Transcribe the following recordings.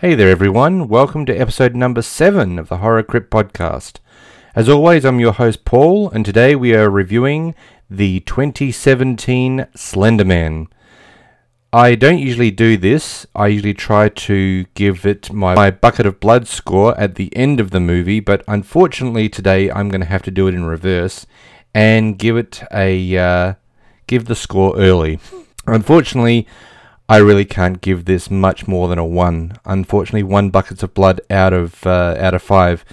Hey there, everyone. Welcome to episode number seven of the Horror Crypt podcast. As always, I'm your host, Paul, and today we are reviewing the 2017 Slenderman. I don't usually do this. I usually try to give it my, my bucket of blood score at the end of the movie, but unfortunately today I'm going to have to do it in reverse and give it a uh, give the score early. Unfortunately, I really can't give this much more than a one. Unfortunately, one buckets of blood out of uh, out of five.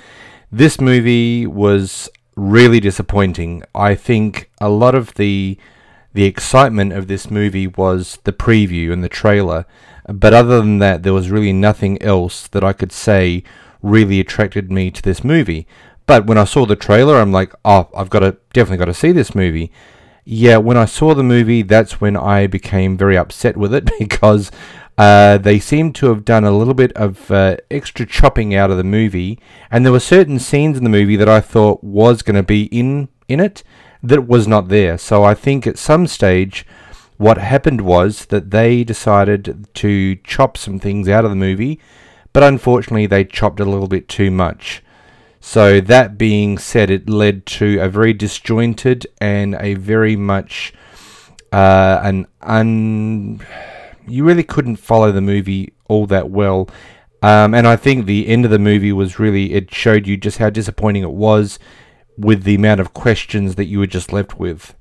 This movie was really disappointing. I think a lot of the the excitement of this movie was the preview and the trailer, but other than that, there was really nothing else that I could say really attracted me to this movie. But when I saw the trailer, I'm like, oh, I've got to definitely got to see this movie yeah, when I saw the movie, that's when I became very upset with it because uh, they seemed to have done a little bit of uh, extra chopping out of the movie, and there were certain scenes in the movie that I thought was going to be in in it that was not there. So I think at some stage, what happened was that they decided to chop some things out of the movie, but unfortunately they chopped a little bit too much. So, that being said, it led to a very disjointed and a very much uh, an un. You really couldn't follow the movie all that well. Um, and I think the end of the movie was really, it showed you just how disappointing it was with the amount of questions that you were just left with.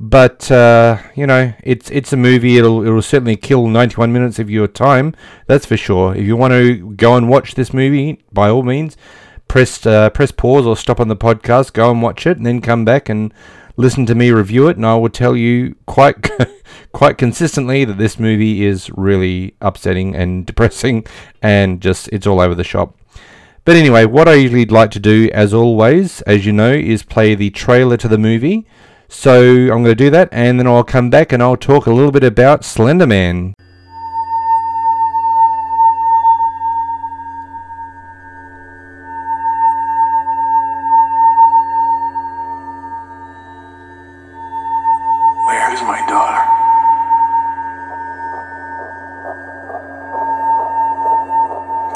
But uh, you know, it's it's a movie. It'll it'll certainly kill 91 minutes of your time. That's for sure. If you want to go and watch this movie, by all means, press uh, press pause or stop on the podcast, go and watch it, and then come back and listen to me review it. And I will tell you quite quite consistently that this movie is really upsetting and depressing, and just it's all over the shop. But anyway, what I usually like to do, as always, as you know, is play the trailer to the movie. So I'm going to do that, and then I'll come back and I'll talk a little bit about Slenderman. My daughter?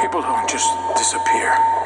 People don't just disappear.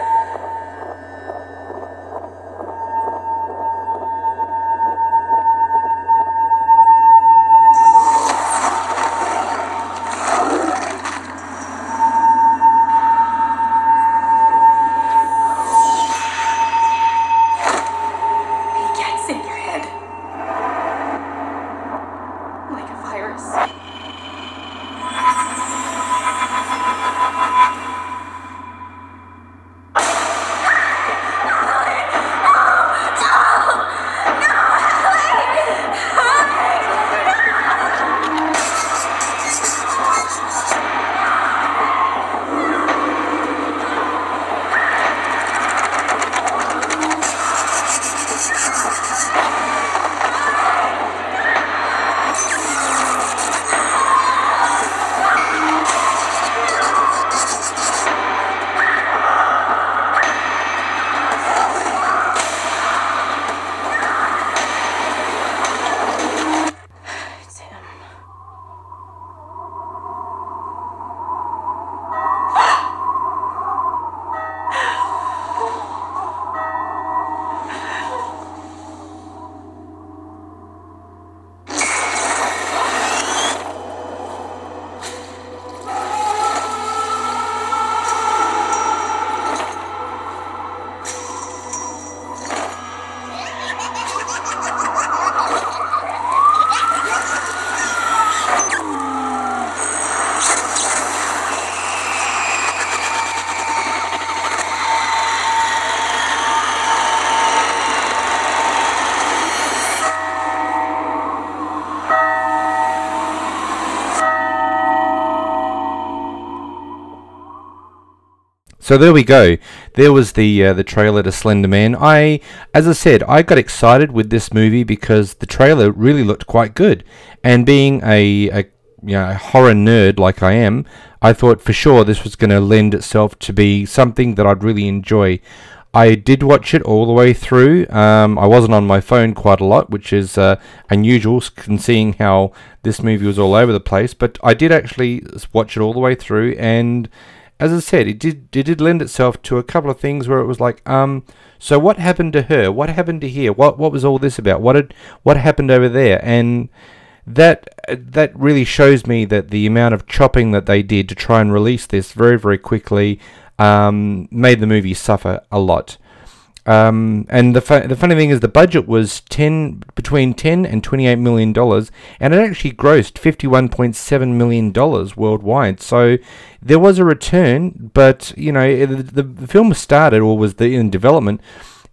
So there we go. There was the uh, the trailer to Slender Man. I, as I said, I got excited with this movie because the trailer really looked quite good. And being a, a you know, horror nerd like I am, I thought for sure this was going to lend itself to be something that I'd really enjoy. I did watch it all the way through. Um, I wasn't on my phone quite a lot, which is uh, unusual, seeing how this movie was all over the place. But I did actually watch it all the way through, and as I said, it did it did lend itself to a couple of things where it was like, um, so what happened to her? What happened to here? What what was all this about? What had what happened over there? And that that really shows me that the amount of chopping that they did to try and release this very very quickly um, made the movie suffer a lot. Um, and the fu- the funny thing is, the budget was ten between ten and twenty eight million dollars, and it actually grossed fifty one point seven million dollars worldwide. So there was a return, but you know the, the film started or was the, in development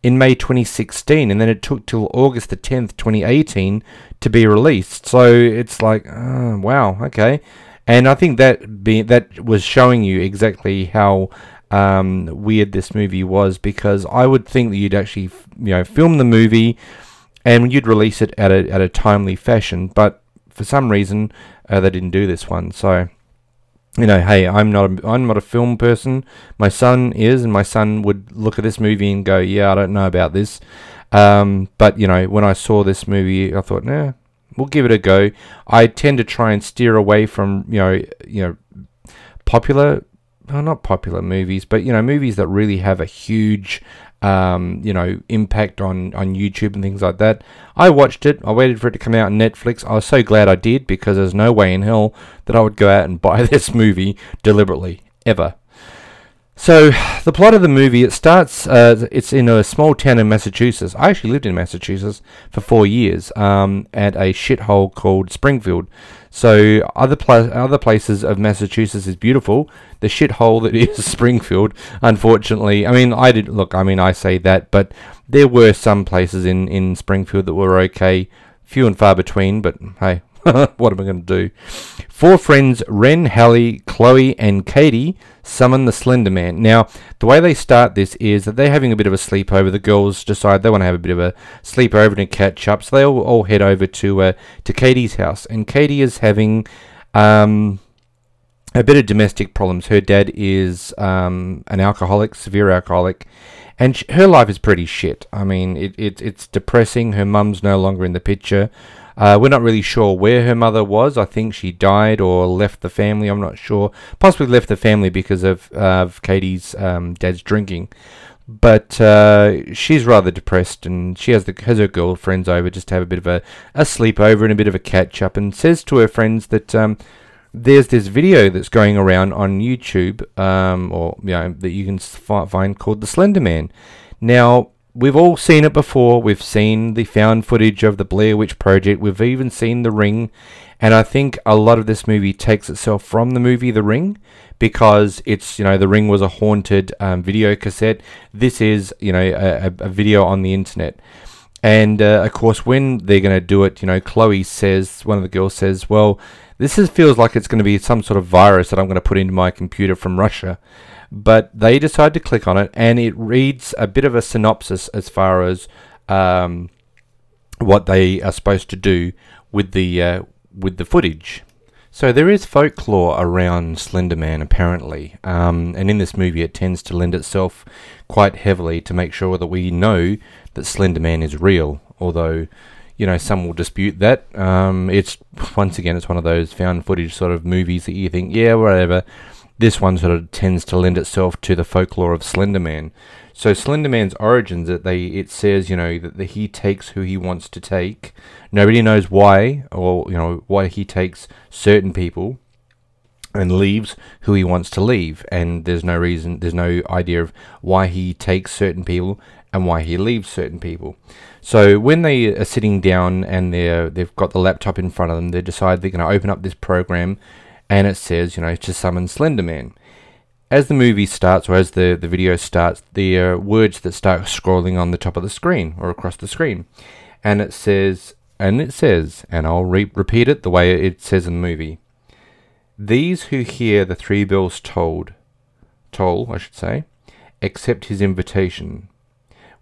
in May 2016, and then it took till August the 10th, 2018, to be released. So it's like, oh, wow, okay. And I think that be, that was showing you exactly how um, weird this movie was because I would think that you'd actually, you know, film the movie and you'd release it at a at a timely fashion. But for some reason, uh, they didn't do this one. So, you know, hey, I'm not a, I'm not a film person. My son is, and my son would look at this movie and go, "Yeah, I don't know about this." Um, but you know, when I saw this movie, I thought, "Nah, we'll give it a go." I tend to try and steer away from you know, you know, popular well, not popular movies, but you know, movies that really have a huge, um, you know, impact on on YouTube and things like that. I watched it. I waited for it to come out on Netflix. I was so glad I did because there's no way in hell that I would go out and buy this movie deliberately ever. So, the plot of the movie, it starts, uh, it's in a small town in Massachusetts. I actually lived in Massachusetts for four years um, at a shithole called Springfield. So, other, other places of Massachusetts is beautiful. The shithole that is Springfield, unfortunately, I mean, I did, look, I mean, I say that, but there were some places in, in Springfield that were okay, few and far between, but hey, what am I going to do? Four friends, Wren, Hallie, Chloe, and Katie, summon the Slender Man. Now, the way they start this is that they're having a bit of a sleepover. The girls decide they want to have a bit of a sleepover and catch up, so they all, all head over to uh, to Katie's house. And Katie is having um, a bit of domestic problems. Her dad is um, an alcoholic, severe alcoholic, and sh- her life is pretty shit. I mean, it, it, it's depressing. Her mum's no longer in the picture. Uh, we're not really sure where her mother was. I think she died or left the family. I'm not sure. Possibly left the family because of, uh, of Katie's um, dad's drinking. But uh, she's rather depressed, and she has the has her girlfriends over just to have a bit of a, a sleepover and a bit of a catch up, and says to her friends that um, there's this video that's going around on YouTube, um, or you know that you can find called the Slender Man. Now we've all seen it before. We've seen the found footage of the Blair Witch Project. We've even seen The Ring. And I think a lot of this movie takes itself from the movie The Ring because it's, you know, The Ring was a haunted um, video cassette. This is, you know, a, a video on the internet. And uh, of course, when they're going to do it, you know, Chloe says, one of the girls says, well, this is, feels like it's going to be some sort of virus that I'm going to put into my computer from Russia but they decide to click on it and it reads a bit of a synopsis as far as um, what they are supposed to do with the uh, with the footage. So there is folklore around Slenderman apparently, um, and in this movie it tends to lend itself quite heavily to make sure that we know that Slenderman is real. Although, you know, some will dispute that. Um, it's once again it's one of those found footage sort of movies that you think, yeah, whatever this one sort of tends to lend itself to the folklore of Slenderman. So Slenderman's origins, that they it says you know that the, he takes who he wants to take. Nobody knows why, or you know why he takes certain people and leaves who he wants to leave. And there's no reason, there's no idea of why he takes certain people and why he leaves certain people. So when they are sitting down and they're they've got the laptop in front of them, they decide they're going to open up this program and it says, you know, to summon Slenderman. As the movie starts, or as the, the video starts, the uh, words that start scrolling on the top of the screen or across the screen. And it says, and it says, and I'll re- repeat it the way it says in the movie. These who hear the three bells tolled, toll, I should say, accept his invitation.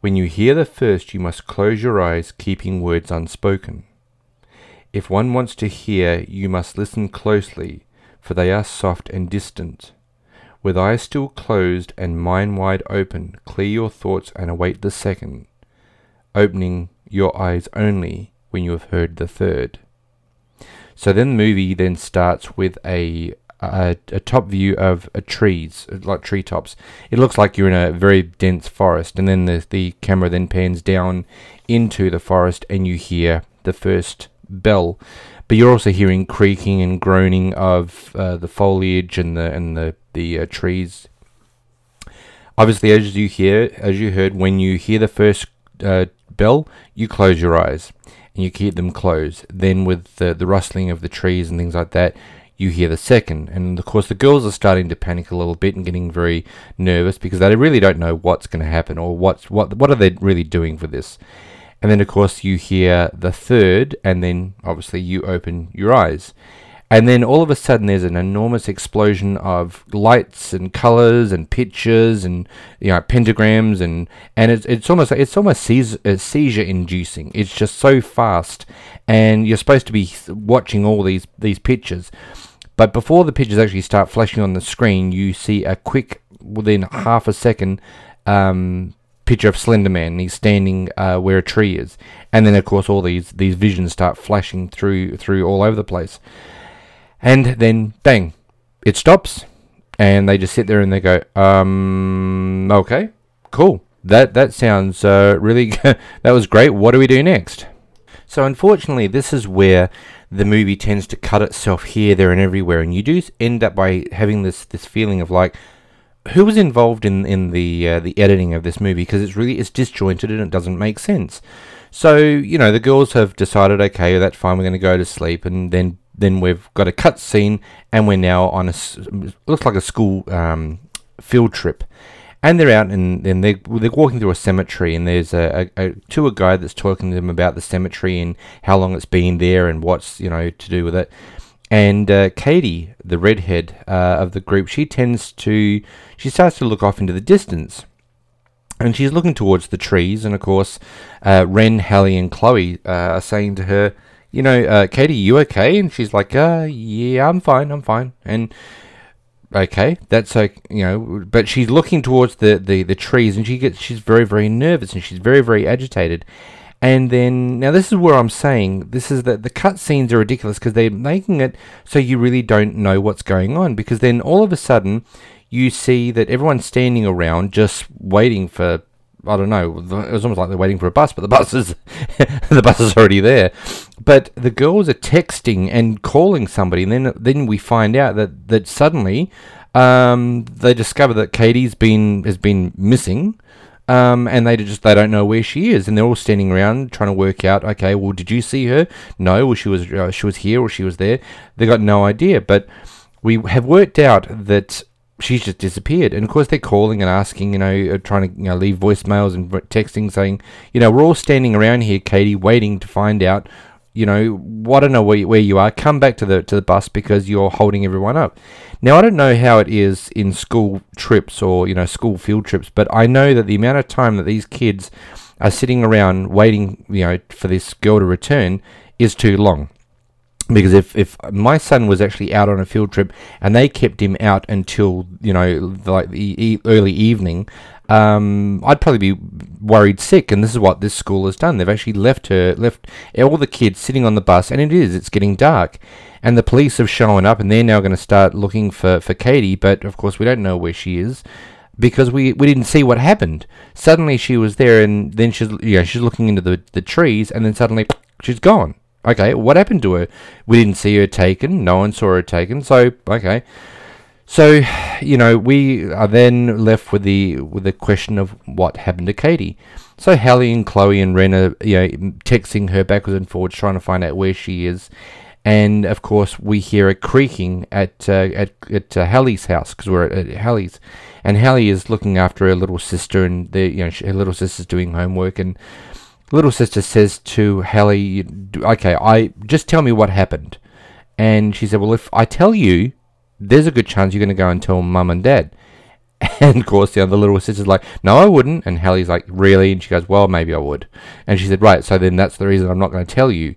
When you hear the first, you must close your eyes, keeping words unspoken. If one wants to hear, you must listen closely, for they are soft and distant. With eyes still closed and mind wide open, clear your thoughts and await the second, opening your eyes only when you have heard the third. So then the movie then starts with a a, a top view of a trees, like treetops. It looks like you're in a very dense forest, and then the the camera then pans down into the forest, and you hear the first bell. But you're also hearing creaking and groaning of uh, the foliage and the and the the uh, trees. Obviously, as you hear, as you heard, when you hear the first uh, bell, you close your eyes and you keep them closed. Then, with the, the rustling of the trees and things like that, you hear the second. And of course, the girls are starting to panic a little bit and getting very nervous because they really don't know what's going to happen or what's what what are they really doing for this. And then, of course, you hear the third, and then obviously you open your eyes. And then all of a sudden, there's an enormous explosion of lights and colors and pictures and you know pentagrams and and it's it's almost it's almost seizure inducing. It's just so fast, and you're supposed to be watching all these these pictures, but before the pictures actually start flashing on the screen, you see a quick within half a second. Um, picture of Slender Man. He's standing uh, where a tree is, and then of course all these these visions start flashing through through all over the place. And then, bang, it stops, and they just sit there and they go, um, okay, cool. That that sounds uh, really. that was great. What do we do next? So unfortunately, this is where the movie tends to cut itself here, there, and everywhere, and you do end up by having this this feeling of like, who was involved in in the uh, the editing of this movie? Because it's really it's disjointed and it doesn't make sense. So you know the girls have decided, okay, that's fine. We're going to go to sleep, and then then we've got a cut scene, and we're now on a looks like a school um, field trip, and they're out and, and they're they're walking through a cemetery, and there's a, a, a tour guide that's talking to them about the cemetery and how long it's been there and what's you know to do with it. And uh, Katie, the redhead uh, of the group, she tends to she starts to look off into the distance and she's looking towards the trees, and of course, uh, Wren, Hallie, and Chloe uh, are saying to her, you know, uh, Katie, you okay? And she's like, uh, yeah, I'm fine, I'm fine. And okay, that's like, you know, but she's looking towards the, the, the trees and she gets, she's very, very nervous and she's very, very agitated. And then, now this is where I'm saying, this is that the cut scenes are ridiculous because they're making it so you really don't know what's going on. Because then all of a sudden, you see that everyone's standing around just waiting for I don't know. It was almost like they're waiting for a bus, but the bus is the bus is already there. But the girls are texting and calling somebody, and then then we find out that that suddenly um, they discover that Katie's been has been missing. Um, and they just they don't know where she is, and they're all standing around trying to work out. Okay, well, did you see her? No, well, she was uh, she was here or she was there. They got no idea, but we have worked out that she's just disappeared. And of course, they're calling and asking, you know, uh, trying to you know, leave voicemails and texting saying, you know, we're all standing around here, Katie, waiting to find out, you know, I don't know where you, where you are. Come back to the to the bus because you're holding everyone up. Now, I don't know how it is in school trips or you know school field trips, but I know that the amount of time that these kids are sitting around waiting, you know, for this girl to return is too long because if, if my son was actually out on a field trip and they kept him out until you know like the early evening um, I'd probably be worried sick and this is what this school has done they've actually left her left all the kids sitting on the bus and it is it's getting dark and the police have shown up and they're now going to start looking for, for Katie but of course we don't know where she is because we, we didn't see what happened suddenly she was there and then she's you know, she's looking into the, the trees and then suddenly she's gone Okay, what happened to her? We didn't see her taken. No one saw her taken. So, okay. So, you know, we are then left with the with the question of what happened to Katie. So Hallie and Chloe and Wren are, you know, texting her backwards and forwards, trying to find out where she is. And of course, we hear a creaking at uh, at at uh, Hallie's house because we're at, at Hallie's, and Hallie is looking after her little sister, and the you know her little sister's doing homework, and little sister says to Hallie, "Okay, I just tell me what happened." And she said, "Well, if I tell you, there's a good chance you're going to go and tell mum and dad." And of course, the other little sister's like, "No, I wouldn't." And Hallie's like, "Really?" And she goes, "Well, maybe I would." And she said, "Right, so then that's the reason I'm not going to tell you."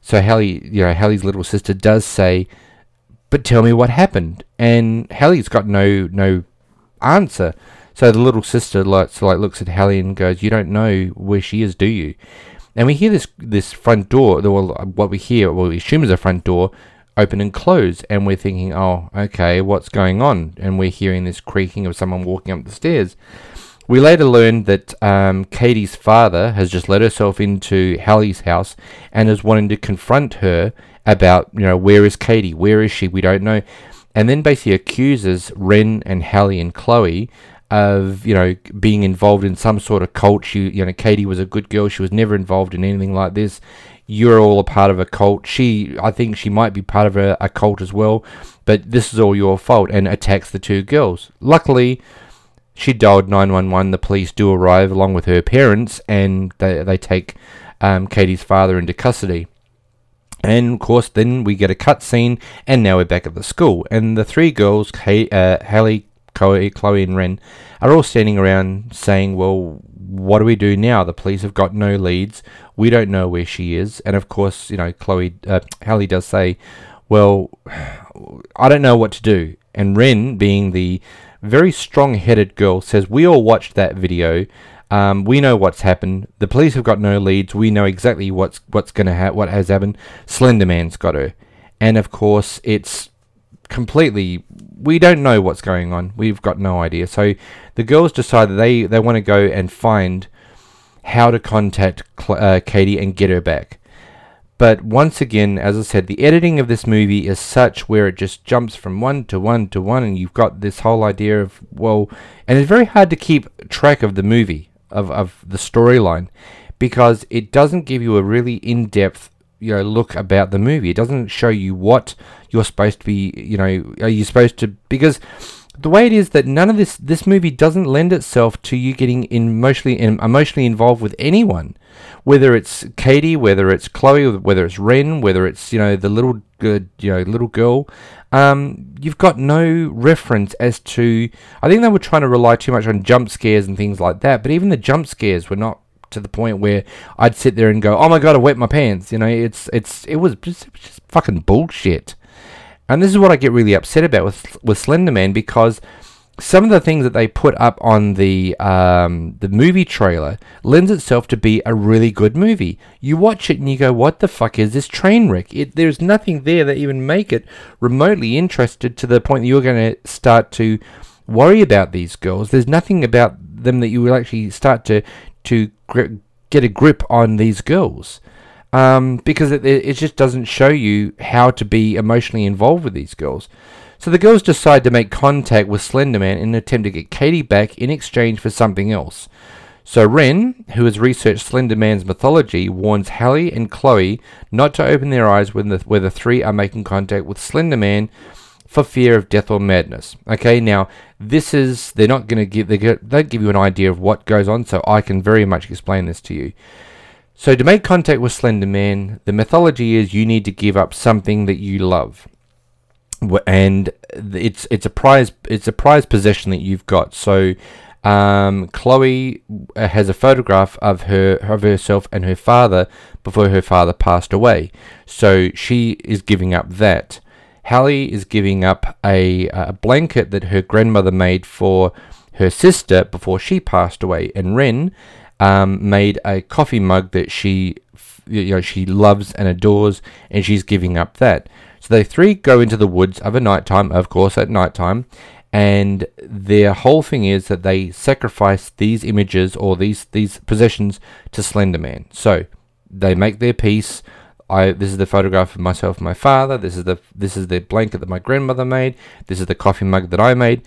So Hallie, you know, Hallie's little sister does say, "But tell me what happened." And Hallie's got no no answer. So the little sister like, so like looks at Hallie and goes, "You don't know where she is, do you?" And we hear this this front door. Well, what we hear, what we assume is a front door, open and close, and we're thinking, oh, okay, what's going on? And we're hearing this creaking of someone walking up the stairs. We later learned that um, Katie's father has just let herself into Hallie's house and is wanting to confront her about, you know, where is Katie? Where is she? We don't know. And then basically accuses Wren and Hallie and Chloe of, you know, being involved in some sort of cult. She, you know, Katie was a good girl. She was never involved in anything like this. You're all a part of a cult. She, I think she might be part of a, a cult as well, but this is all your fault and attacks the two girls. Luckily, she dialed 911. The police do arrive along with her parents, and they, they take um, Katie's father into custody. And of course, then we get a cutscene, and now we're back at the school. And the three girls, Kay, uh, Hallie, Chloe, Chloe, and Wren, are all standing around saying, Well, what do we do now? The police have got no leads. We don't know where she is. And of course, you know, Chloe, uh, Hallie does say, Well, I don't know what to do. And Wren, being the very strong headed girl, says, We all watched that video. Um, we know what's happened. The police have got no leads. We know exactly what's what's going to ha- what has happened. Slenderman's got her, and of course it's completely. We don't know what's going on. We've got no idea. So the girls decide that they they want to go and find how to contact Cl- uh, Katie and get her back. But once again, as I said, the editing of this movie is such where it just jumps from one to one to one, and you've got this whole idea of, well, and it's very hard to keep track of the movie, of, of the storyline, because it doesn't give you a really in depth you know, look about the movie. It doesn't show you what you're supposed to be, you know, are you supposed to, because the way it is that none of this this movie doesn't lend itself to you getting emotionally emotionally involved with anyone, whether it's Katie, whether it's Chloe, whether it's Wren, whether it's you know the little good you know little girl. Um, you've got no reference as to. I think they were trying to rely too much on jump scares and things like that. But even the jump scares were not to the point where I'd sit there and go, "Oh my god, I wet my pants." You know, it's it's it was just, just fucking bullshit. And this is what I get really upset about with with Slenderman because some of the things that they put up on the um, the movie trailer lends itself to be a really good movie. You watch it and you go, "What the fuck is this train wreck?" It, there's nothing there that even make it remotely interested to the point that you're going to start to worry about these girls. There's nothing about them that you will actually start to to get a grip on these girls um, because it, it just doesn't show you how to be emotionally involved with these girls. So the girls decide to make contact with Slenderman in an attempt to get Katie back in exchange for something else. So Wren, who has researched Slenderman's mythology, warns Hallie and Chloe not to open their eyes when the, where the three are making contact with Slenderman for fear of death or madness. Okay, now this is they're not going to give they don't give you an idea of what goes on, so I can very much explain this to you. So to make contact with Slender Man, the mythology is you need to give up something that you love, and it's it's a prize it's a prize possession that you've got. So um, Chloe uh, has a photograph of her of herself and her father before her father passed away. So she is giving up that. Hallie is giving up a, a blanket that her grandmother made for her sister before she passed away, and Wren um, made a coffee mug that she you know she loves and adores, and she's giving up that. So they three go into the woods of a night time, of course, at night time, and their whole thing is that they sacrifice these images or these these possessions to Slenderman. So they make their peace. I this is the photograph of myself and my father. This is the this is the blanket that my grandmother made. This is the coffee mug that I made.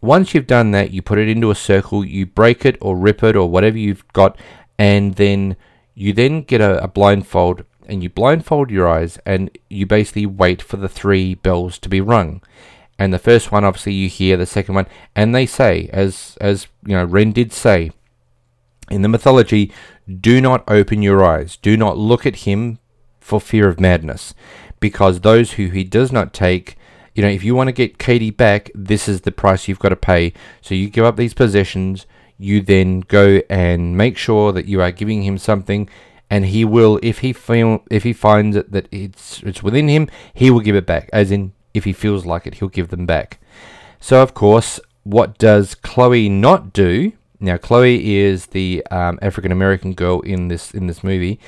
Once you've done that, you put it into a circle, you break it or rip it or whatever you've got, and then you then get a, a blindfold and you blindfold your eyes and you basically wait for the three bells to be rung. And the first one, obviously, you hear the second one, and they say, as as you know, Wren did say in the mythology, do not open your eyes, do not look at him for fear of madness, because those who he does not take you know, if you want to get Katie back, this is the price you've got to pay. So you give up these possessions, you then go and make sure that you are giving him something, and he will, if he feel, if he finds it that it's it's within him, he will give it back. As in, if he feels like it, he'll give them back. So of course, what does Chloe not do? Now, Chloe is the um, African American girl in this in this movie.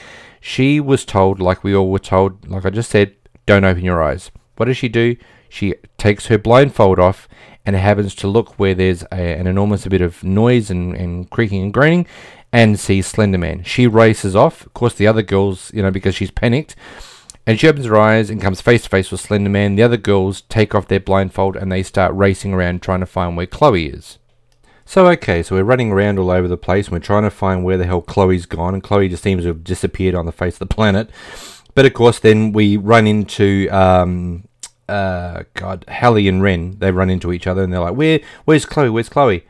She was told, like we all were told, like I just said, don't open your eyes. What does she do? She takes her blindfold off and happens to look where there's a, an enormous bit of noise and, and creaking and groaning and sees Slender Man. She races off. Of course, the other girls, you know, because she's panicked, and she opens her eyes and comes face to face with Slender Man. The other girls take off their blindfold and they start racing around trying to find where Chloe is. So, okay, so we're running around all over the place and we're trying to find where the hell Chloe's gone, and Chloe just seems to have disappeared on the face of the planet. But of course, then we run into um, uh, God, Hallie and Wren, they run into each other and they're like, "Where, where's Chloe? Where's Chloe?"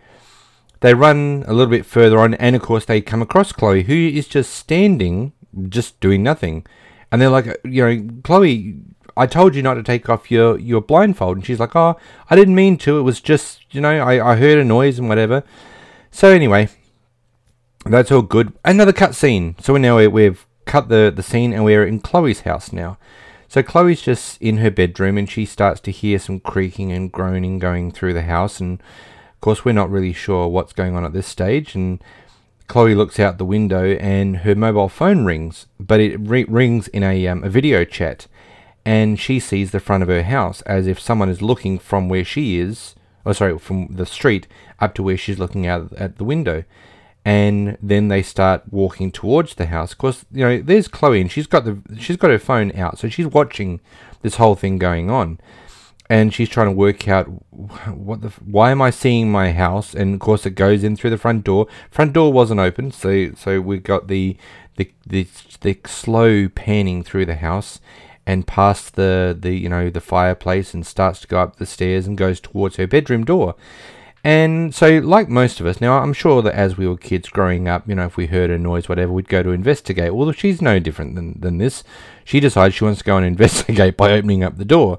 They run a little bit further on, and of course they come across Chloe, who is just standing, just doing nothing. And they're like, you know, Chloe, I told you not to take off your, your blindfold. And she's like, oh, I didn't mean to. It was just, you know, I, I heard a noise and whatever. So anyway, that's all good. Another cut scene. So we now we've cut the, the scene and we're in Chloe's house now. So Chloe's just in her bedroom and she starts to hear some creaking and groaning going through the house. And of course, we're not really sure what's going on at this stage. And Chloe looks out the window and her mobile phone rings, but it re- rings in a, um, a video chat. And she sees the front of her house as if someone is looking from where she is, or oh, sorry, from the street up to where she's looking out at the window and then they start walking towards the house. Of course, you know, there's Chloe, and she's got the she's got her phone out, so she's watching this whole thing going on, and she's trying to work out what the why am I seeing my house? And of course, it goes in through the front door. Front door wasn't open, so so we got the the the, the slow panning through the house. And past the, the you know the fireplace and starts to go up the stairs and goes towards her bedroom door. And so, like most of us, now I'm sure that as we were kids growing up, you know, if we heard a noise, whatever, we'd go to investigate. Well, she's no different than, than this. She decides she wants to go and investigate by opening up the door.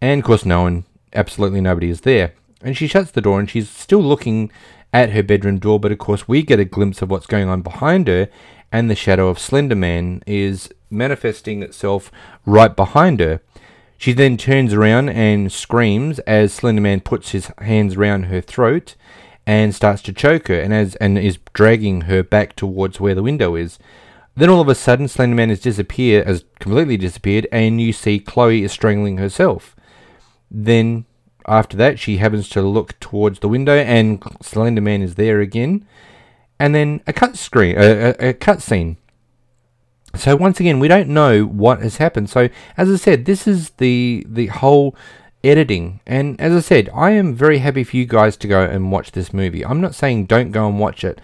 And of course, no one, absolutely nobody is there. And she shuts the door and she's still looking at her bedroom door, but of course, we get a glimpse of what's going on behind her, and the shadow of Slender Man is manifesting itself right behind her. She then turns around and screams as Slenderman puts his hands around her throat and starts to choke her and as and is dragging her back towards where the window is. Then all of a sudden Slenderman has disappeared has completely disappeared and you see Chloe is strangling herself. Then after that she happens to look towards the window and Slenderman is there again. And then a cut screen a, a, a cut scene so once again, we don't know what has happened. So as I said, this is the the whole editing. And as I said, I am very happy for you guys to go and watch this movie. I'm not saying don't go and watch it,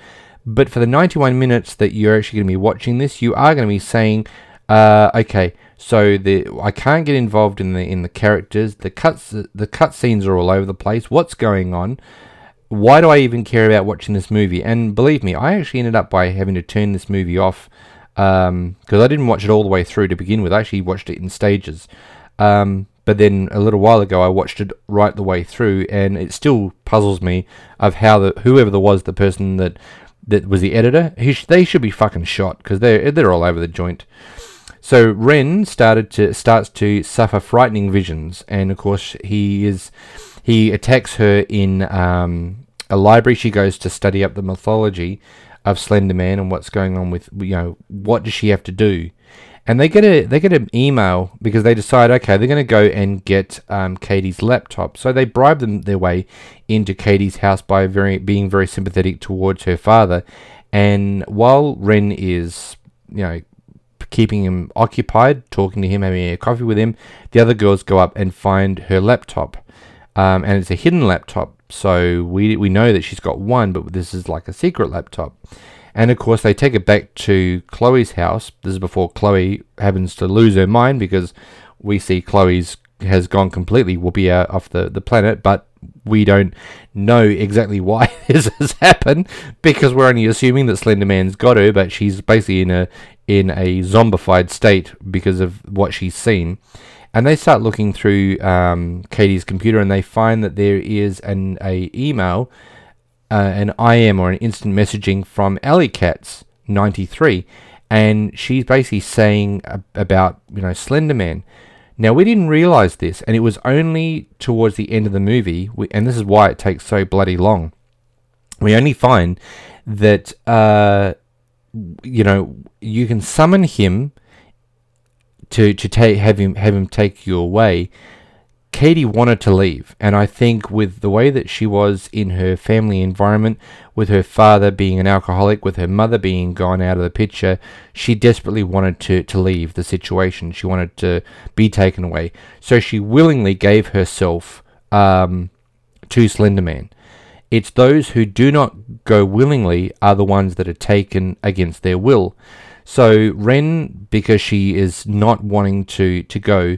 but for the 91 minutes that you're actually going to be watching this, you are going to be saying, uh, okay, so the I can't get involved in the in the characters. The cuts the cut scenes are all over the place. What's going on? Why do I even care about watching this movie? And believe me, I actually ended up by having to turn this movie off because um, I didn't watch it all the way through to begin with. I actually watched it in stages. Um, but then a little while ago, I watched it right the way through, and it still puzzles me of how the whoever there was, the person that that was the editor, sh- they should be fucking shot because they're they're all over the joint. So Wren started to starts to suffer frightening visions, and of course he is he attacks her in um, a library. She goes to study up the mythology of Slender Man and what's going on with you know what does she have to do, and they get a they get an email because they decide okay they're going to go and get um, Katie's laptop, so they bribe them their way into Katie's house by very being very sympathetic towards her father, and while Wren is you know keeping him occupied, talking to him, having a coffee with him, the other girls go up and find her laptop. Um, and it's a hidden laptop. So we we know that she's got one, but this is like a secret laptop. And of course, they take it back to Chloe's house. This is before Chloe happens to lose her mind because we see Chloe's has gone completely whoopee out off the, the planet, but we don't know exactly why this has happened because we're only assuming that Slender Man's got her, but she's basically in a in a zombified state because of what she's seen and they start looking through um, Katie's computer and they find that there is an a email, uh, an IM or an instant messaging from Alley Cats 93, and she's basically saying about you know Slenderman. Now we didn't realize this, and it was only towards the end of the movie, we, and this is why it takes so bloody long. We only find that uh, you know you can summon him to to take have him have him take you away. Katie wanted to leave, and I think with the way that she was in her family environment, with her father being an alcoholic, with her mother being gone out of the picture, she desperately wanted to, to leave the situation. She wanted to be taken away. So she willingly gave herself um, to Slenderman. It's those who do not go willingly are the ones that are taken against their will. So Wren, because she is not wanting to, to go,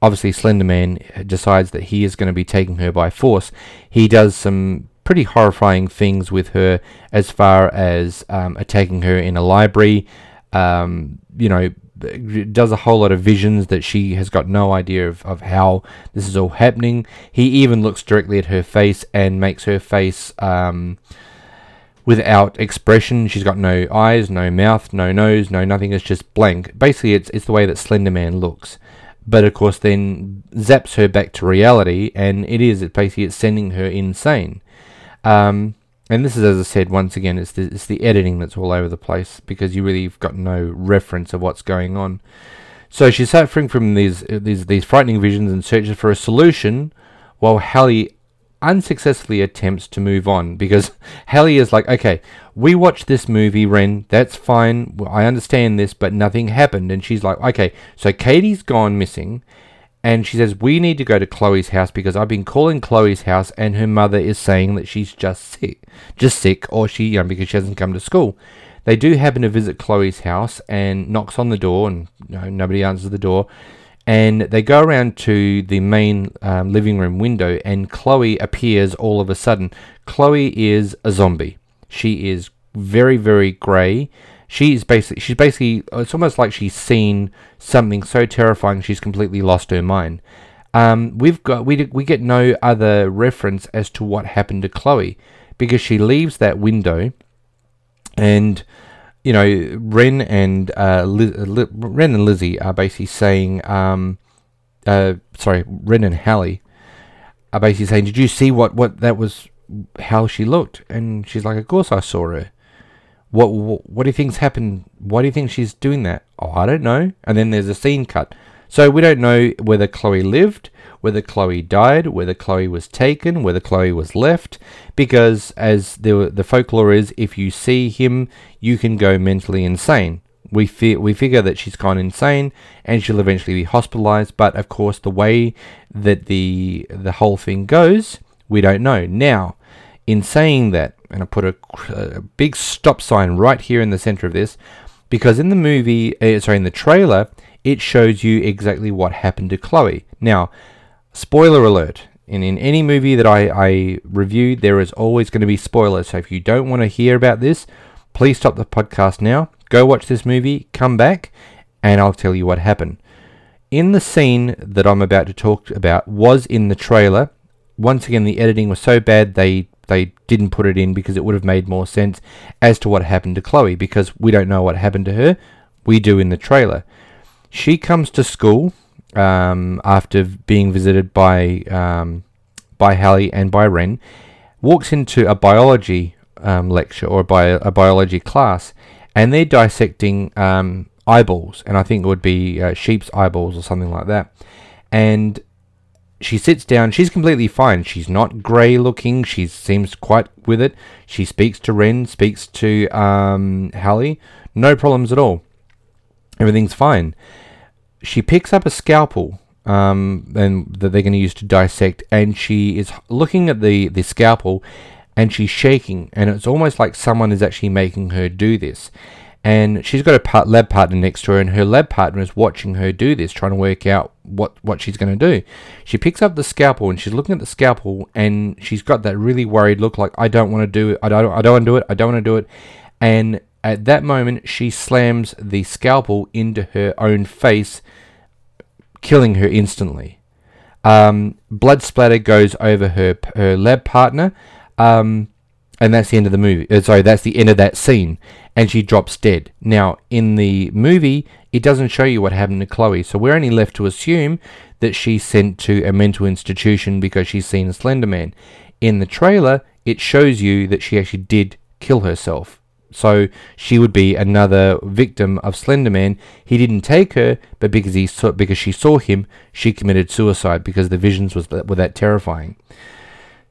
obviously Slenderman decides that he is going to be taking her by force. He does some pretty horrifying things with her as far as um, attacking her in a library. Um, you know, does a whole lot of visions that she has got no idea of, of how this is all happening. He even looks directly at her face and makes her face um, without expression. She's got no eyes, no mouth, no nose, no nothing. It's just blank. Basically, it's it's the way that Slender Man looks but of course then zaps her back to reality, and it is it basically it's sending her insane. Um, and this is, as I said, once again, it's the, it's the editing that's all over the place because you really have got no reference of what's going on. So she's suffering from these these these frightening visions and searches for a solution, while Hallie unsuccessfully attempts to move on because Hallie is like, okay, we watched this movie, Wren, that's fine, I understand this, but nothing happened. And she's like, okay, so Katie's gone missing, and she says, we need to go to Chloe's house because I've been calling Chloe's house, and her mother is saying that she's just sick, just sick, or she, you know, because she hasn't come to school. They do happen to visit Chloe's house and knocks on the door, and you know, nobody answers the door and they go around to the main um, living room window, and Chloe appears all of a sudden. Chloe is a zombie. She is very, very grey. She's basically, she's basically, it's almost like she's seen something so terrifying she's completely lost her mind. Um, we've got, we, we get no other reference as to what happened to Chloe because she leaves that window and you know, Wren and uh, Liz, uh, Wren and Lizzie are basically saying, um, uh, sorry, Wren and Hallie are basically saying, "Did you see what what that was? How she looked?" And she's like, "Of course I saw her." What, what what do you think's happened? Why do you think she's doing that? Oh, I don't know. And then there's a scene cut. So we don't know whether Chloe lived, whether Chloe died, whether Chloe was taken, whether Chloe was left, because as the the folklore is, if you see him, you can go mentally insane. We fi- we figure that she's gone insane and she'll eventually be hospitalized, but of course the way that the the whole thing goes, we don't know. Now, in saying that, and I put a, a big stop sign right here in the center of this, because in the movie, uh, sorry, in the trailer, it shows you exactly what happened to Chloe. Now, spoiler alert. And in any movie that I, I review, there is always going to be spoilers. So if you don't want to hear about this, please stop the podcast now. Go watch this movie, come back, and I'll tell you what happened. In the scene that I'm about to talk about was in the trailer. Once again, the editing was so bad they they didn't put it in because it would have made more sense as to what happened to Chloe because we don't know what happened to her. We do in the trailer. She comes to school um, after being visited by um, by Hallie and by Wren, walks into a biology um, lecture or bio, a biology class, and they're dissecting um, eyeballs, and I think it would be uh, sheep's eyeballs or something like that. And she sits down. She's completely fine. She's not grey looking. She seems quite with it. She speaks to Wren, speaks to um, Hallie. No problems at all. Everything's fine she picks up a scalpel um, and that they're going to use to dissect, and she is looking at the, the scalpel and she's shaking, and it's almost like someone is actually making her do this. And she's got a part, lab partner next to her, and her lab partner is watching her do this, trying to work out what, what she's going to do. She picks up the scalpel and she's looking at the scalpel, and she's got that really worried look, like I don't want to do it, I don't, I don't want to do it, I don't want to do it. And at that moment, she slams the scalpel into her own face, killing her instantly. Um, blood splatter goes over her her lab partner, um, and that's the end of the movie. Uh, sorry, that's the end of that scene, and she drops dead. Now, in the movie, it doesn't show you what happened to Chloe, so we're only left to assume that she's sent to a mental institution because she's seen a Slender Man. In the trailer, it shows you that she actually did kill herself So she would be another victim of Slenderman. He didn't take her, but because he saw, because she saw him, she committed suicide because the visions was were that terrifying.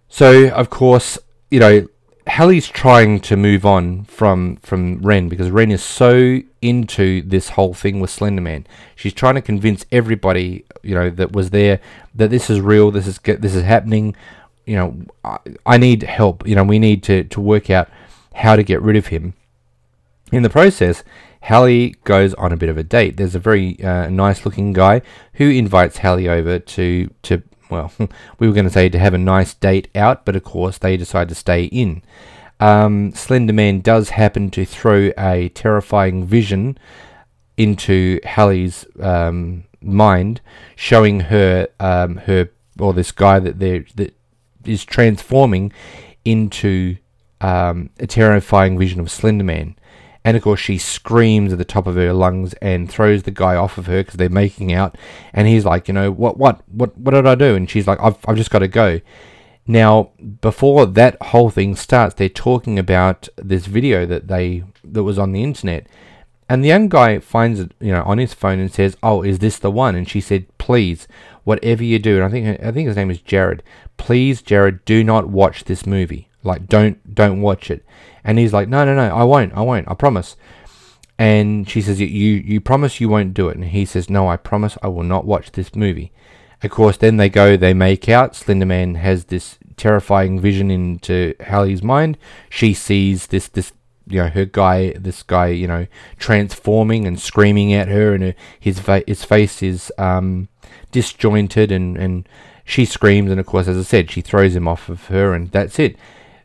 So of course, you know, Hallie's trying to move on from from Wren because Wren is so into this whole thing with Slenderman. She's trying to convince everybody, you know, that was there that this is real. This is this is happening. You know, I, I need help. You know, we need to to work out how to get rid of him. In the process, Hallie goes on a bit of a date. There's a very uh, nice looking guy who invites Hallie over to to well, we were going to say to have a nice date out, but of course they decide to stay in. Um, Slender Man does happen to throw a terrifying vision into Hallie's um, mind, showing her um, her or this guy that that is transforming into um, a terrifying vision of Slender Man. And of course, she screams at the top of her lungs and throws the guy off of her because they're making out. And he's like, you know, what, what, what, what did I do? And she's like, I've, I've just got to go. Now, before that whole thing starts, they're talking about this video that they that was on the internet, and the young guy finds it, you know, on his phone and says, "Oh, is this the one?" And she said, "Please, whatever you do." And I think I think his name is Jared. Please, Jared, do not watch this movie. Like, don't don't watch it. And he's like, no, no, no, I won't, I won't, I promise. And she says, you, you promise you won't do it. And he says, no, I promise I will not watch this movie. Of course, then they go, they make out. Slenderman has this terrifying vision into Hallie's mind. She sees this, this, you know, her guy, this guy, you know, transforming and screaming at her, and her, his fa- his face is um, disjointed, and and she screams, and of course, as I said, she throws him off of her, and that's it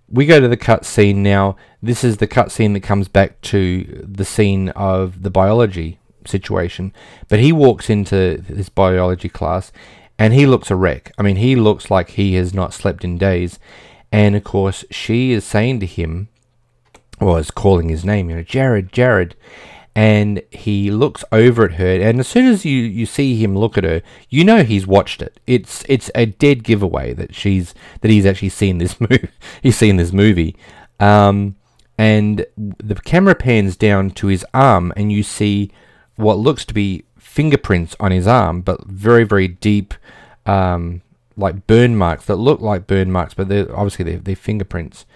we go to the cut scene now. This is the cut scene that comes back to the scene of the biology situation. But he walks into this biology class and he looks a wreck. I mean, he looks like he has not slept in days. And of course, she is saying to him, or is calling his name, you know, Jared, Jared and he looks over at her and as soon as you, you see him look at her you know he's watched it. It's it's a dead giveaway that she's that he's actually seen this movie he's seen this movie. Um, and the camera pans down to his arm and you see what looks to be fingerprints on his arm but very very deep um, like burn marks that look like burn marks but they're obviously they're, they're fingerprints.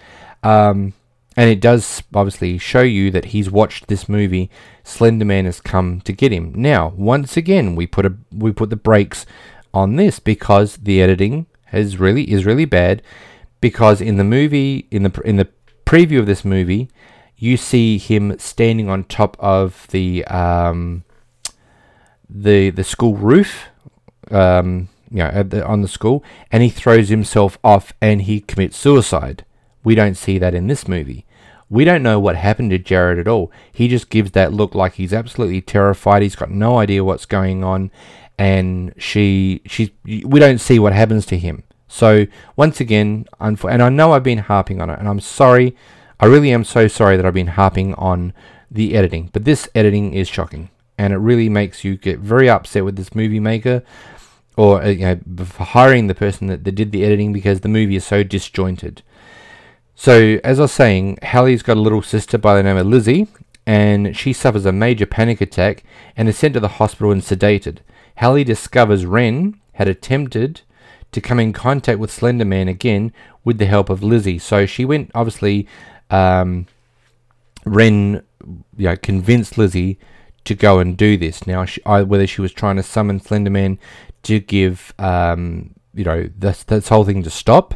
Um, and it does obviously show you that he's watched this movie. Slender Man has come to get him. Now, once again, we put a we put the brakes on this because the editing is really is really bad. Because in the movie, in the in the preview of this movie, you see him standing on top of the um, the the school roof, um, you know, the, on the school, and he throws himself off and he commits suicide. We don't see that in this movie. We don't know what happened to Jared at all. He just gives that look like he's absolutely terrified. He's got no idea what's going on, and she, she, we don't see what happens to him. So once again, and I know I've been harping on it, and I'm sorry. I really am so sorry that I've been harping on the editing, but this editing is shocking, and it really makes you get very upset with this movie maker or uh, you know, hiring the person that, that did the editing because the movie is so disjointed. So, as I was saying, Hallie's got a little sister by the name of Lizzie, and she suffers a major panic attack and is sent to the hospital and sedated. Hallie discovers Wren had attempted to come in contact with Slender Man again with the help of Lizzie. So she went, obviously, um, Wren you know, convinced Lizzie to go and do this. Now, she, whether she was trying to summon Slender Man to give, um, you know, this, this whole thing to stop,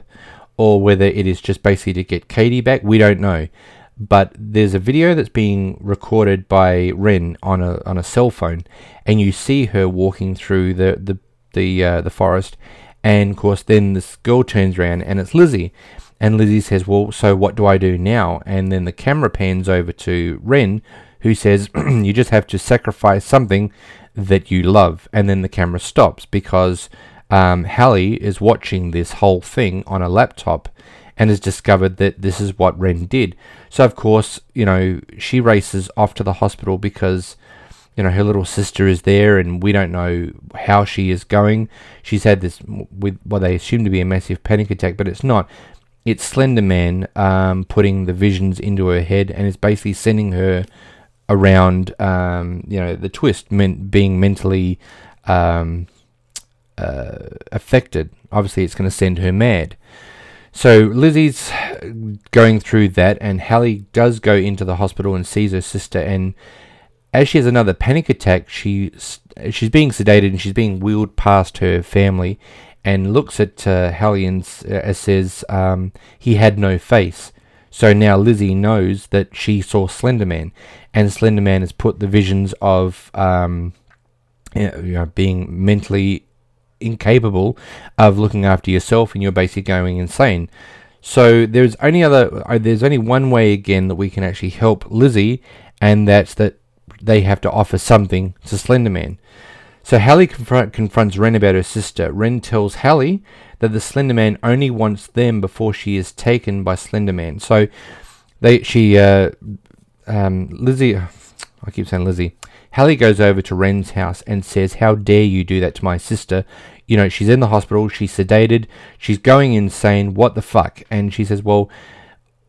or whether it is just basically to get Katie back, we don't know. But there's a video that's being recorded by Wren on a on a cell phone, and you see her walking through the the the uh, the forest, and of course then this girl turns around and it's Lizzie, and Lizzie says, "Well, so what do I do now?" And then the camera pans over to Wren, who says, "You just have to sacrifice something that you love," and then the camera stops because um, Hallie is watching this whole thing on a laptop and has discovered that this is what Wren did. So, of course, you know, she races off to the hospital because, you know, her little sister is there and we don't know how she is going. She's had this with what they assume to be a massive panic attack, but it's not. it's Slender Man um, putting the visions into her head and it's basically sending her around, um, you know, the twist, meant being mentally um, uh, affected. Obviously, it's going to send her mad. So Lizzie's going through that, and Hallie does go into the hospital and sees her sister. And as she has another panic attack, she she's being sedated and she's being wheeled past her family, and looks at uh, Hallie and uh, says um, he had no face. So now Lizzie knows that she saw Slenderman, and Slenderman has put the visions of um, you know, being mentally incapable of looking after yourself, and you're basically going insane. So there's only other uh, there's only one way again that we can actually help Lizzie, and that's that they have to offer something to Slenderman. So Hallie confront, confronts Wren about her sister. Wren tells Hallie that the Slenderman only wants them before she is taken by Slenderman. So they she uh, um, Lizzie I keep saying Lizzie. Hallie goes over to Wren's house and says, How dare you do that to my sister? You know, she's in the hospital, she's sedated, she's going insane, what the fuck? And she says, Well,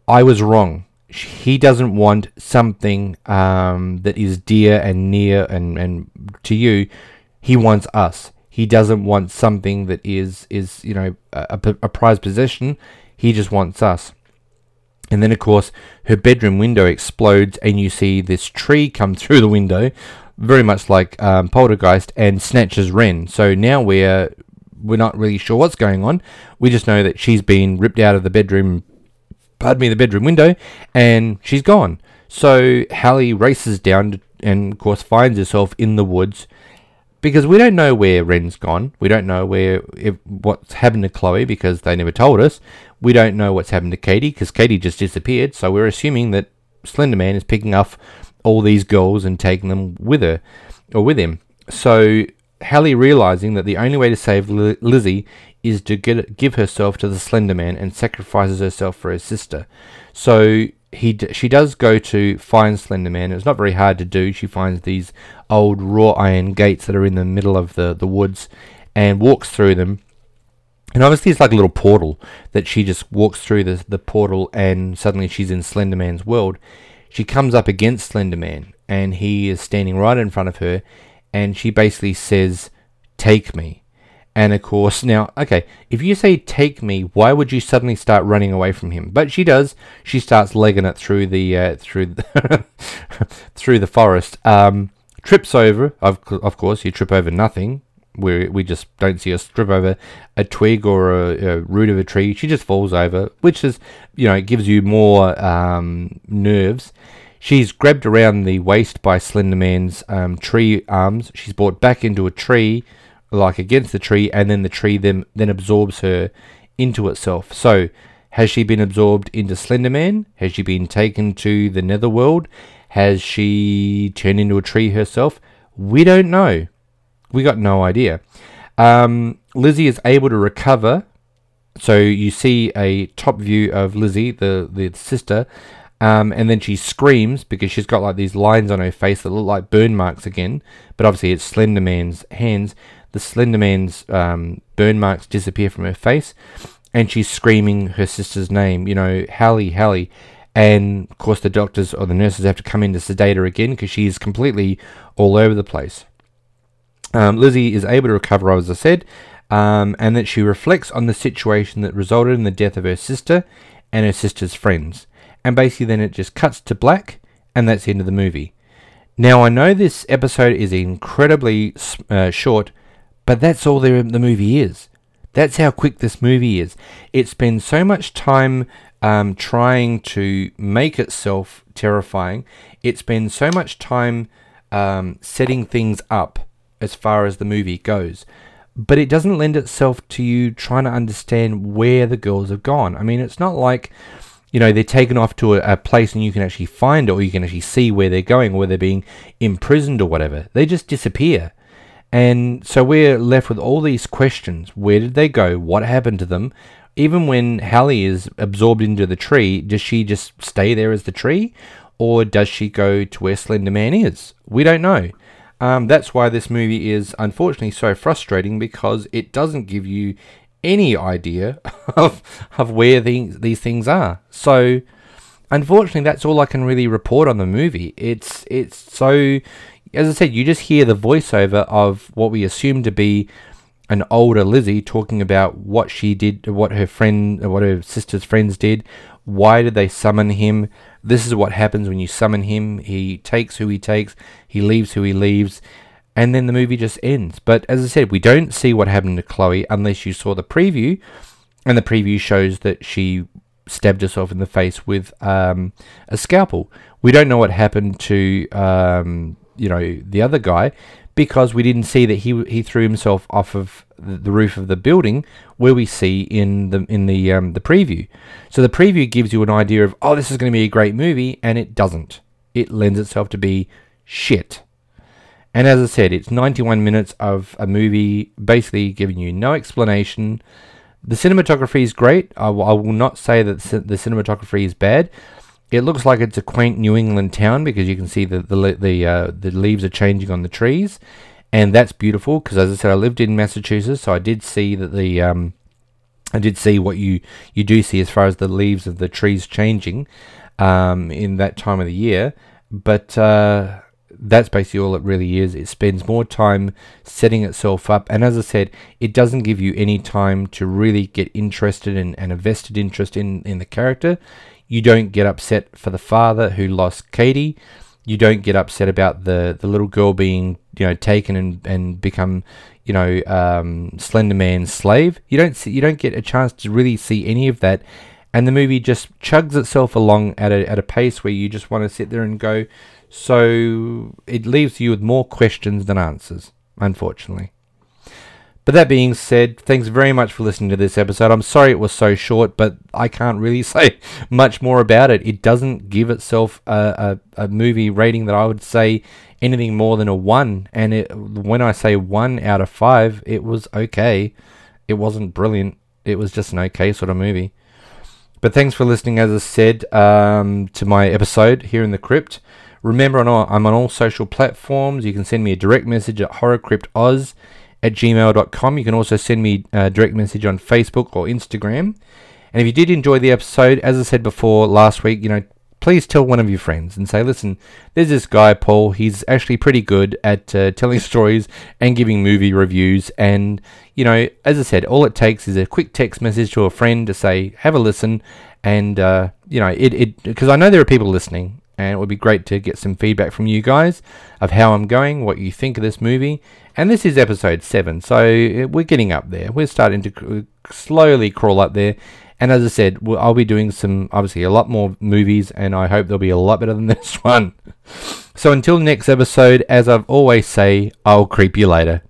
I was wrong. He doesn't want something um, that is dear and near and, and to you. He wants us. He doesn't want something that is, is you know, a, a prized possession. He just wants us. And then, of course, her bedroom window explodes, and you see this tree come through the window, very much like um, Poltergeist, and snatches Wren. So now we're we're not really sure what's going on. We just know that she's been ripped out of the bedroom, pardon me, the bedroom window, and she's gone. So Hallie races down and, of course, finds herself in the woods because we don't know where Wren's gone. We don't know where if, what's happened to Chloe because they never told us. We don't know what's happened to Katie because Katie just disappeared. So we're assuming that Slenderman is picking up all these girls and taking them with her or with him. So Hallie realizing that the only way to save Lizzie is to get, give herself to the Slender Man and sacrifices herself for her sister. So he she does go to find Slender Man. It's not very hard to do. She finds these old raw iron gates that are in the middle of the, the woods and walks through them. And obviously, it's like a little portal that she just walks through the, the portal and suddenly she's in Slender Man's world. She comes up against Slenderman and he is standing right in front of her and she basically says, Take me. And of course, now, okay, if you say take me, why would you suddenly start running away from him? But she does. She starts legging it through the uh, through the through the forest. Um, trips over. Of of course, you trip over nothing. We we just don't see her strip over a twig or a, a, root of a tree. She just falls over, which is you know it gives you more um, nerves. She's grabbed around the waist by Slenderman's um, tree arms. She's brought back into a tree like against the tree, and then the tree then then absorbs her into itself. So, has she been absorbed into Slenderman? Has she been taken to the Netherworld? Has she turned into a tree herself? We don't know. We got no idea. Um, Lizzie is able to recover. So you see a top view of Lizzie, the the sister, um, and then she screams because she's got like these lines on her face that look like burn marks again. But obviously, it's Slender Man's hands the Slender Man's um, burn marks disappear from her face, and she's screaming her sister's name, you know, Hallie, Hallie. And of course, the doctors or the nurses have to come in to sedate her again because she is completely all over the place. Um, Lizzie is able to recover, as I said, um, and that she reflects on the situation that resulted in the death of her sister and her sister's friends. And basically, then it just cuts to black, and that's the end of the movie. Now, I know this episode is incredibly uh, short, but that's all the, the movie is. That's how quick this movie is. It spends so much time um, trying to make itself terrifying. It spends so much time um, setting things up as far as the movie goes. But it doesn't lend itself to you trying to understand where the girls have gone. I mean, it's not like, you know, they're taken off to a, a place and you can actually find it or you can actually see where they're going or where they're being imprisoned or whatever. They just disappear. And so we're left with all these questions. Where did they go? What happened to them? Even when Hallie is absorbed into the tree, does she just stay there as the tree? Or does she go to where Slender Man is? We don't know. Um, that's why this movie is unfortunately so frustrating because it doesn't give you any idea of of where these these things are. So unfortunately that's all I can really report on the movie. It's it's so as I said, you just hear the voiceover of what we assume to be an older Lizzie talking about what she did, what her friend, what her sister's friends did. Why did they summon him? This is what happens when you summon him. He takes who he takes. He leaves who he leaves. And then the movie just ends. But as I said, we don't see what happened to Chloe unless you saw the preview. And the preview shows that she stabbed herself in the face with um, a scalpel. We don't know what happened to um, you know the other guy because we didn't see that he he threw himself off of the roof of the building where we see in the in the um, the preview. So the preview gives you an idea of oh this is going to be a great movie and it doesn't. It lends itself to be shit. And as I said, it's 91 minutes of a movie basically giving you no explanation. The cinematography is great. I, w- I will not say that the cinematography is bad. It looks like it's a quaint New England town because you can see the the the, uh, the leaves are changing on the trees, and that's beautiful. Because as I said, I lived in Massachusetts, so I did see that the um, I did see what you you do see as far as the leaves of the trees changing um, in that time of the year. But uh, that's basically all it really is. It spends more time setting itself up, and as I said, it doesn't give you any time to really get interested in, and a vested interest in in the character. You don't get upset for the father who lost Katie. You don't get upset about the, the little girl being you know taken and, and become you know um, Slender Man's slave. You don't see, you don't get a chance to really see any of that, and the movie just chugs itself along at a at a pace where you just want to sit there and go. So it leaves you with more questions than answers, unfortunately. But that being said, thanks very much for listening to this episode. I'm sorry it was so short, but I can't really say much more about it. It doesn't give itself a, a, a movie rating that I would say anything more than a 1. And it, when I say 1 out of 5, it was okay. It wasn't brilliant. It was just an okay sort of movie. But thanks for listening, as I said, um, to my episode here in the crypt. Remember, I'm on all social platforms. You can send me a direct message at horrorcryptoz at gmail.com. You can also send me a direct message on Facebook or Instagram. And if you did enjoy the episode, as I said before last week, you know, please tell one of your friends and say, listen, there's this guy, Paul. He's actually pretty good at uh, telling stories and giving movie reviews. And, you know, as I said, all it takes is a quick text message to a friend to say, have a listen. And, uh, you know, it, it, because I know there are people listening and it would be great to get some feedback from you guys of how I'm going, what you think of this movie. And this is episode 7, so we're getting up there. We're starting to slowly crawl up there. And as I said, I'll be doing some, obviously, a lot more movies, and I hope they'll be a lot better than this one. So until next episode, as I've always say, I'll creep you later.